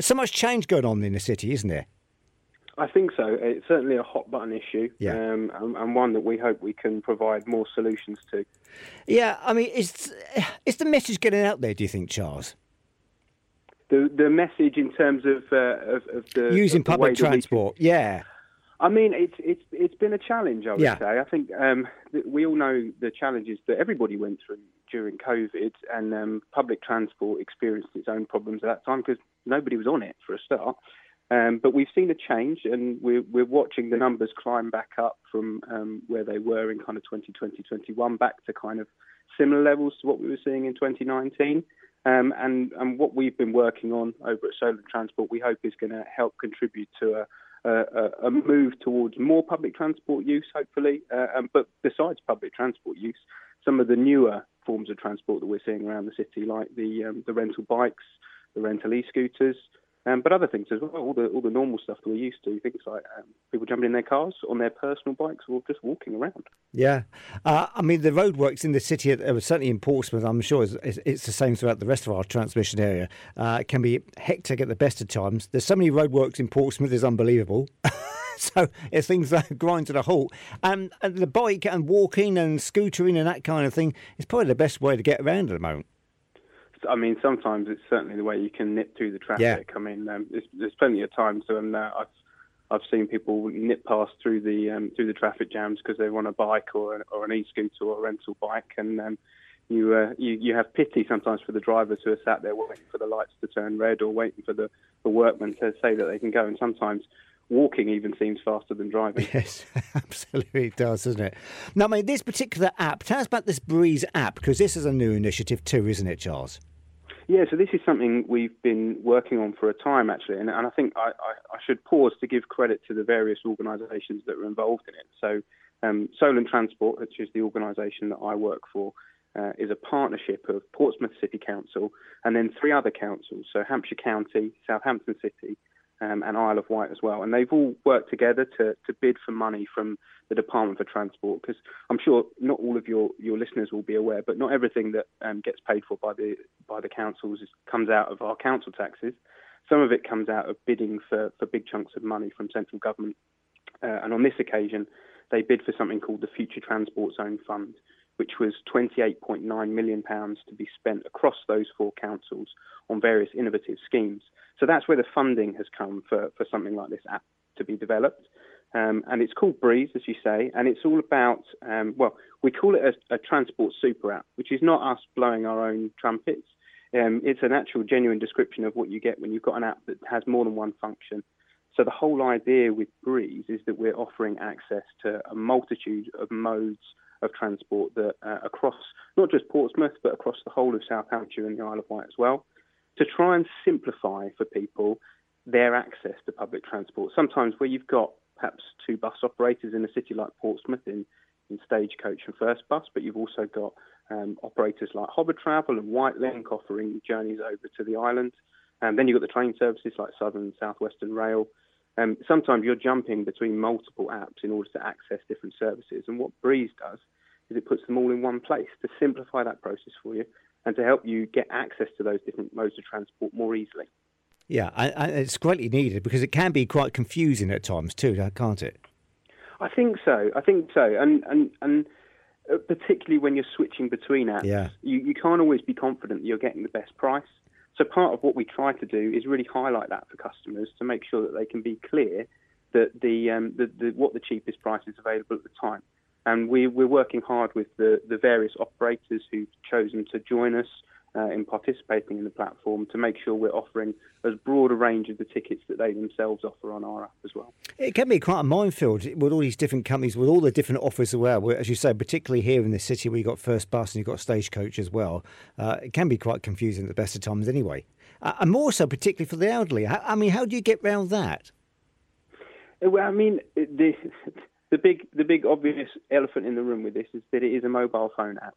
So much change going on in the city, isn't there? I think so. It's certainly a hot button issue, Yeah. um, and, and one that we hope we can provide more solutions to. Yeah, I mean, is is the message getting out there? Do you think, Charles? The the message in terms of uh, of, of the Using of the public that we transport, yeah, I mean, it's it's it's been a challenge. I would Yeah. say. I think um, we all know the challenges that everybody went through during COVID, and um, public transport experienced its own problems at that time because nobody was on it for a start. Um, but we've seen a change, and we're we're watching the numbers climb back up from um, where they were in kind of 2020, 21, back to kind of similar levels to what we were seeing in 2019. Um, and, and what we've been working on over at Solent Transport, we hope is going to help contribute to a, a, a move towards more public transport use, hopefully. Uh, but besides public transport use, some of the newer forms of transport that we're seeing around the city, like the um, the rental bikes, the rental e-scooters, um, but other things as well. All the all the normal stuff that we're used to, things like um, people jumping in their cars on their personal bikes or just walking around. yeah. Uh, I mean, the roadworks in the city, certainly in Portsmouth, I'm sure it's, it's- it's the same throughout the rest of our transmission area. Uh, it can be hectic at the best of times. There's so many roadworks in Portsmouth, it's unbelievable. so if things uh, grind to the halt, and, and the bike and walking and scootering and that kind of thing is probably the best way to get around at the moment. I mean, sometimes it's certainly the way you can nip through the traffic. I mean, um, there's, there's plenty of times when uh, I've I've seen people nip past through the um, through the traffic jams because they want a bike or an, or an e-scooter or a rental bike, and um, you, uh, you you have pity sometimes for the drivers who are sat there waiting for the lights to turn red or waiting for the, the workmen to say that they can go. And sometimes walking even seems faster than driving. Yes, absolutely it does, doesn't it? Now, I mean, this particular app, tell us about this Breeze app, because this is a new initiative too, isn't it, Charles? Yeah, so this is something we've been working on for a time actually, and, and I think I, I, I should pause to give credit to the various organisations that were involved in it. So, um, Solent Transport, which is the organisation that I work for, uh, is a partnership of Portsmouth City Council and then three other councils, so Hampshire County, Southampton City, um, and Isle of Wight as well. And they've all worked together to, to bid for money from the Department for Transport because I'm sure not all of your, your listeners will be aware, but not everything that um, gets paid for by the by the councils is, comes out of our council taxes. Some of it comes out of bidding for, for big chunks of money from central government. Uh, and on this occasion, they bid for something called the Future Transport Zone Fund, which was £28.9 million to be spent across those four councils on various innovative schemes. So that's where the funding has come for, for something like this app to be developed. Um, and it's called Breeze, as you say, and it's all about, um, well, we call it a, a transport super app, which is not us blowing our own trumpets. Um, it's an actual genuine description of what you get when you've got an app that has more than one function. So the whole idea with Breeze is that we're offering access to a multitude of modes of transport that uh, across not just Portsmouth but across the whole of South Hampshire and the Isle of Wight as well, to try and simplify for people their access to public transport. Sometimes where you've got perhaps two bus operators in a city like Portsmouth in, in Stagecoach and First Bus, but you've also got um, operators like Hovertravel and Wightlink offering journeys over to the island. And then you've got the train services like Southern and South Western Rail. Um, sometimes you're jumping between multiple apps in order to access different services. And what Breeze does is it puts them all in one place to simplify that process for you and to help you get access to those different modes of transport more easily. Yeah, and, and it's greatly needed because it can be quite confusing at times too, can't it? I think so. I think so. And and and uh, particularly when you're switching between apps, Yeah. you, you can't always be confident that you're getting the best price. So part of what we try to do is really highlight that for customers to make sure that they can be clear that the, um, the, the what the cheapest price is available at the time. And we, we're working hard with the, the various operators who've chosen to join us uh, in participating in the platform to make sure we're offering as broad a range of the tickets that they themselves offer on our app as well. It can be quite a minefield with all these different companies, with all the different offers as well. As you say, particularly here in the city, where you've got First Bus and you've got Stagecoach as well, uh, it can be quite confusing at the best of times anyway. Uh, and more so, particularly for the elderly. How, I mean, how do you get round that? Well, I mean, the the big the big obvious elephant in the room with this is that it is a mobile phone app.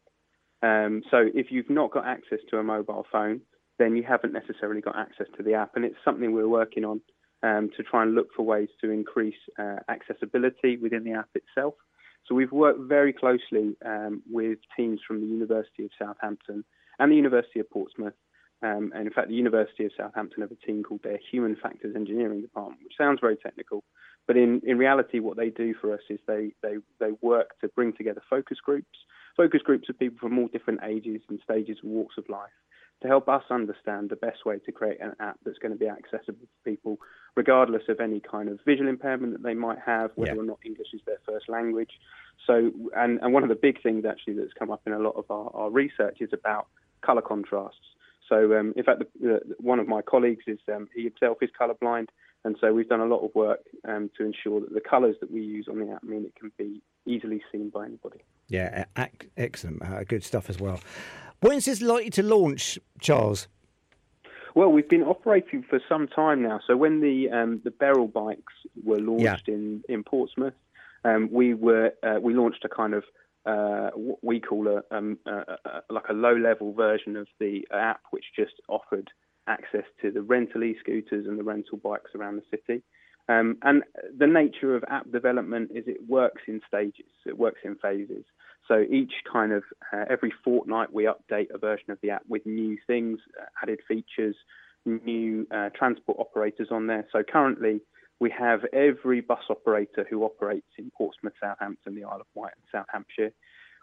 Um, so if you've not got access to a mobile phone, then you haven't necessarily got access to the app, and it's something we're working on um, to try and look for ways to increase uh, accessibility within the app itself. So we've worked very closely um, with teams from the University of Southampton and the University of Portsmouth Um, and in fact, the University of Southampton have a team called their Human Factors Engineering Department, which sounds very technical. But in, in reality, what they do for us is they, they, they work to bring together focus groups, focus groups of people from all different ages and stages and walks of life to help us understand the best way to create an app that's going to be accessible for people, regardless of any kind of visual impairment that they might have, whether yeah. or not English is their first language. So, and, and one of the big things actually that's come up in a lot of our, our research is about color contrasts. So, um, in fact, the, the, one of my colleagues is um, he himself is colorblind, and so we've done a lot of work um, to ensure that the colours that we use on the app mean it can be easily seen by anybody. Yeah, excellent, uh, good stuff as well. When is this likely to launch, Charles? Well, we've been operating for some time now. So when the um, the Beryl bikes were launched yeah. in in Portsmouth, um, we were uh, we launched a kind of uh, what we call a, um, a, a, like a low level version of the app, which just offered access to the rental e-scooters and the rental bikes around the city. Um, and the nature of app development is it works in stages, it works in phases. So each kind of uh, every fortnight we update a version of the app with new things, uh, added features, new uh, transport operators on there. So currently we have every bus operator who operates in Portsmouth, Southampton, the Isle of Wight, and South Hampshire.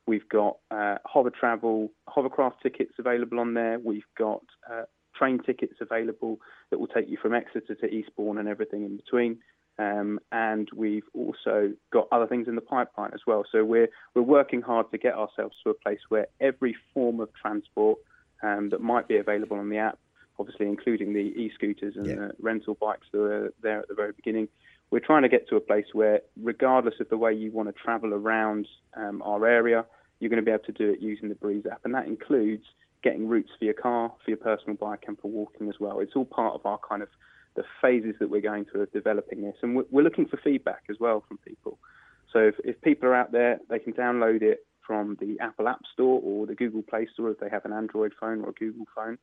We've got uh, Hovertravel, hovercraft tickets available on there. We've got uh, train tickets available that will take you from Exeter to Eastbourne and everything in between. Um, and we've also got other things in the pipeline as well. So we're we're working hard to get ourselves to a place where every form of transport um, that might be available on the app, obviously including the e-scooters and yeah. the rental bikes that are there at the very beginning, we're trying to get to a place where, regardless of the way you want to travel around um, our area, you're going to be able to do it using the Breeze app, and that includes getting routes for your car, for your personal bike, and for walking as well. It's all part of our kind of the phases that we're going through of developing this, and we're looking for feedback as well from people. So if, if people are out there, they can download it from the Apple App Store or the Google Play Store if they have an Android phone or a Google phone.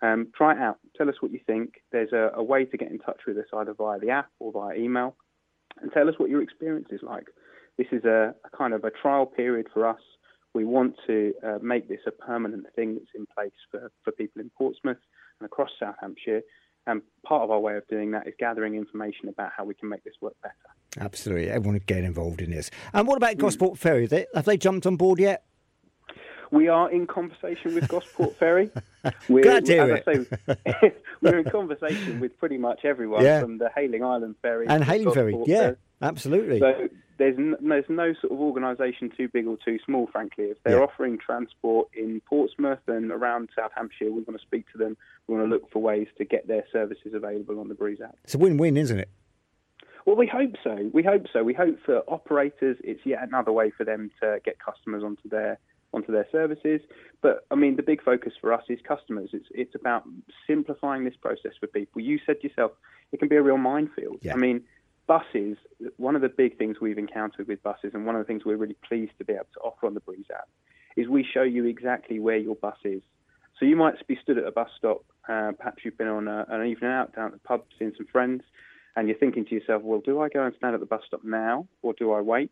Um, try it out. Tell us what you think. There's a, a, way to get in touch with us either via the app or via email, and tell us what your experience is like. This is a, a kind of a trial period for us we want to uh, make this a permanent thing that's in place for, for people in Portsmouth and across South Hampshire. And part of our way of doing that is gathering information about how we can make this work better. Absolutely. Everyone get involved in this. And what about hmm. Gosport mm. Ferry? They, have they jumped on board yet? We are in conversation with Gosport Ferry. We're, Glad to hear it. Say, we're in conversation with pretty much everyone yeah. from the Hayling Island Ferry and Hayling Ferry. Yeah, Ferry. Absolutely. So there's no, there's no sort of organisation too big or too small, frankly. If they're yeah. offering transport in Portsmouth and around South Hampshire, we want to speak to them. We want to look for ways to get their services available on the Breeze app. It's a win-win, isn't it? Well, we hope so. We hope so. We hope for operators, it's yet another way for them to get customers onto their onto their services. But I mean, the big focus for us is customers. It's it's about simplifying this process for people. You said yourself, it can be a real minefield. Yeah. I mean, buses, one of the big things we've encountered with buses, and one of the things we're really pleased to be able to offer on the Breeze app, is we show you exactly where your bus is. So you might be stood at a bus stop, uh, perhaps you've been on a, an evening out down at the pub seeing some friends, and you're thinking to yourself, well, do I go and stand at the bus stop now, or do I wait?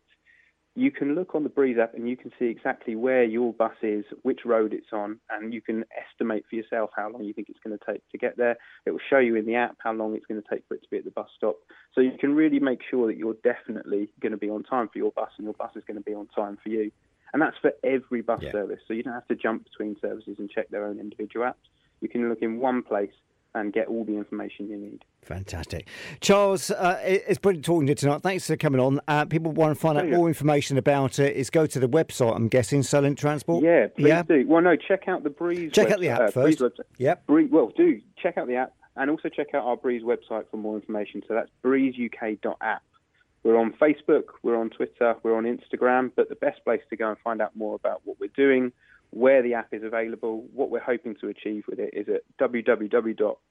You can look on the Breeze app and you can see exactly where your bus is, which road it's on, and you can estimate for yourself how long you think it's going to take to get there. It will show you in the app how long it's going to take for it to be at the bus stop. So you can really make sure that you're definitely going to be on time for your bus and your bus is going to be on time for you. And that's for every bus yeah. service. So you don't have to jump between services and check their own individual apps. You can look in one place and get all the information you need. Fantastic. Charles, uh, it's brilliant talking to you tonight. Thanks for coming on. Uh, people want to find out more information about it. Is go to the website, I'm guessing, Solent Transport? Yeah, please yeah? do. Well, no, check out the Breeze Check website, out the app uh, first. Breeze Yep. Breeze, well, do. Check out the app and also check out our Breeze website for more information. So that's breezeuk.app. We're on Facebook, we're on Twitter, we're on Instagram, but the best place to go and find out more about what we're doing, where the app is available, what we're hoping to achieve with it is at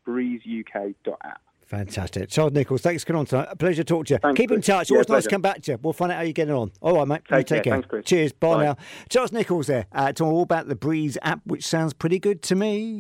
www.breezeuk.app. Fantastic. Charles Nicholls, thanks for coming on tonight. A pleasure to talk to you. Thanks, Keep Chris. in touch. Always yeah, nice to come back to you. We'll find out how you're getting on. All right, mate. Take, take care. care. Thanks, Cheers. Bye, Bye, now. Charles Nicholls there, uh, talking all about the Breeze app, which sounds pretty good to me.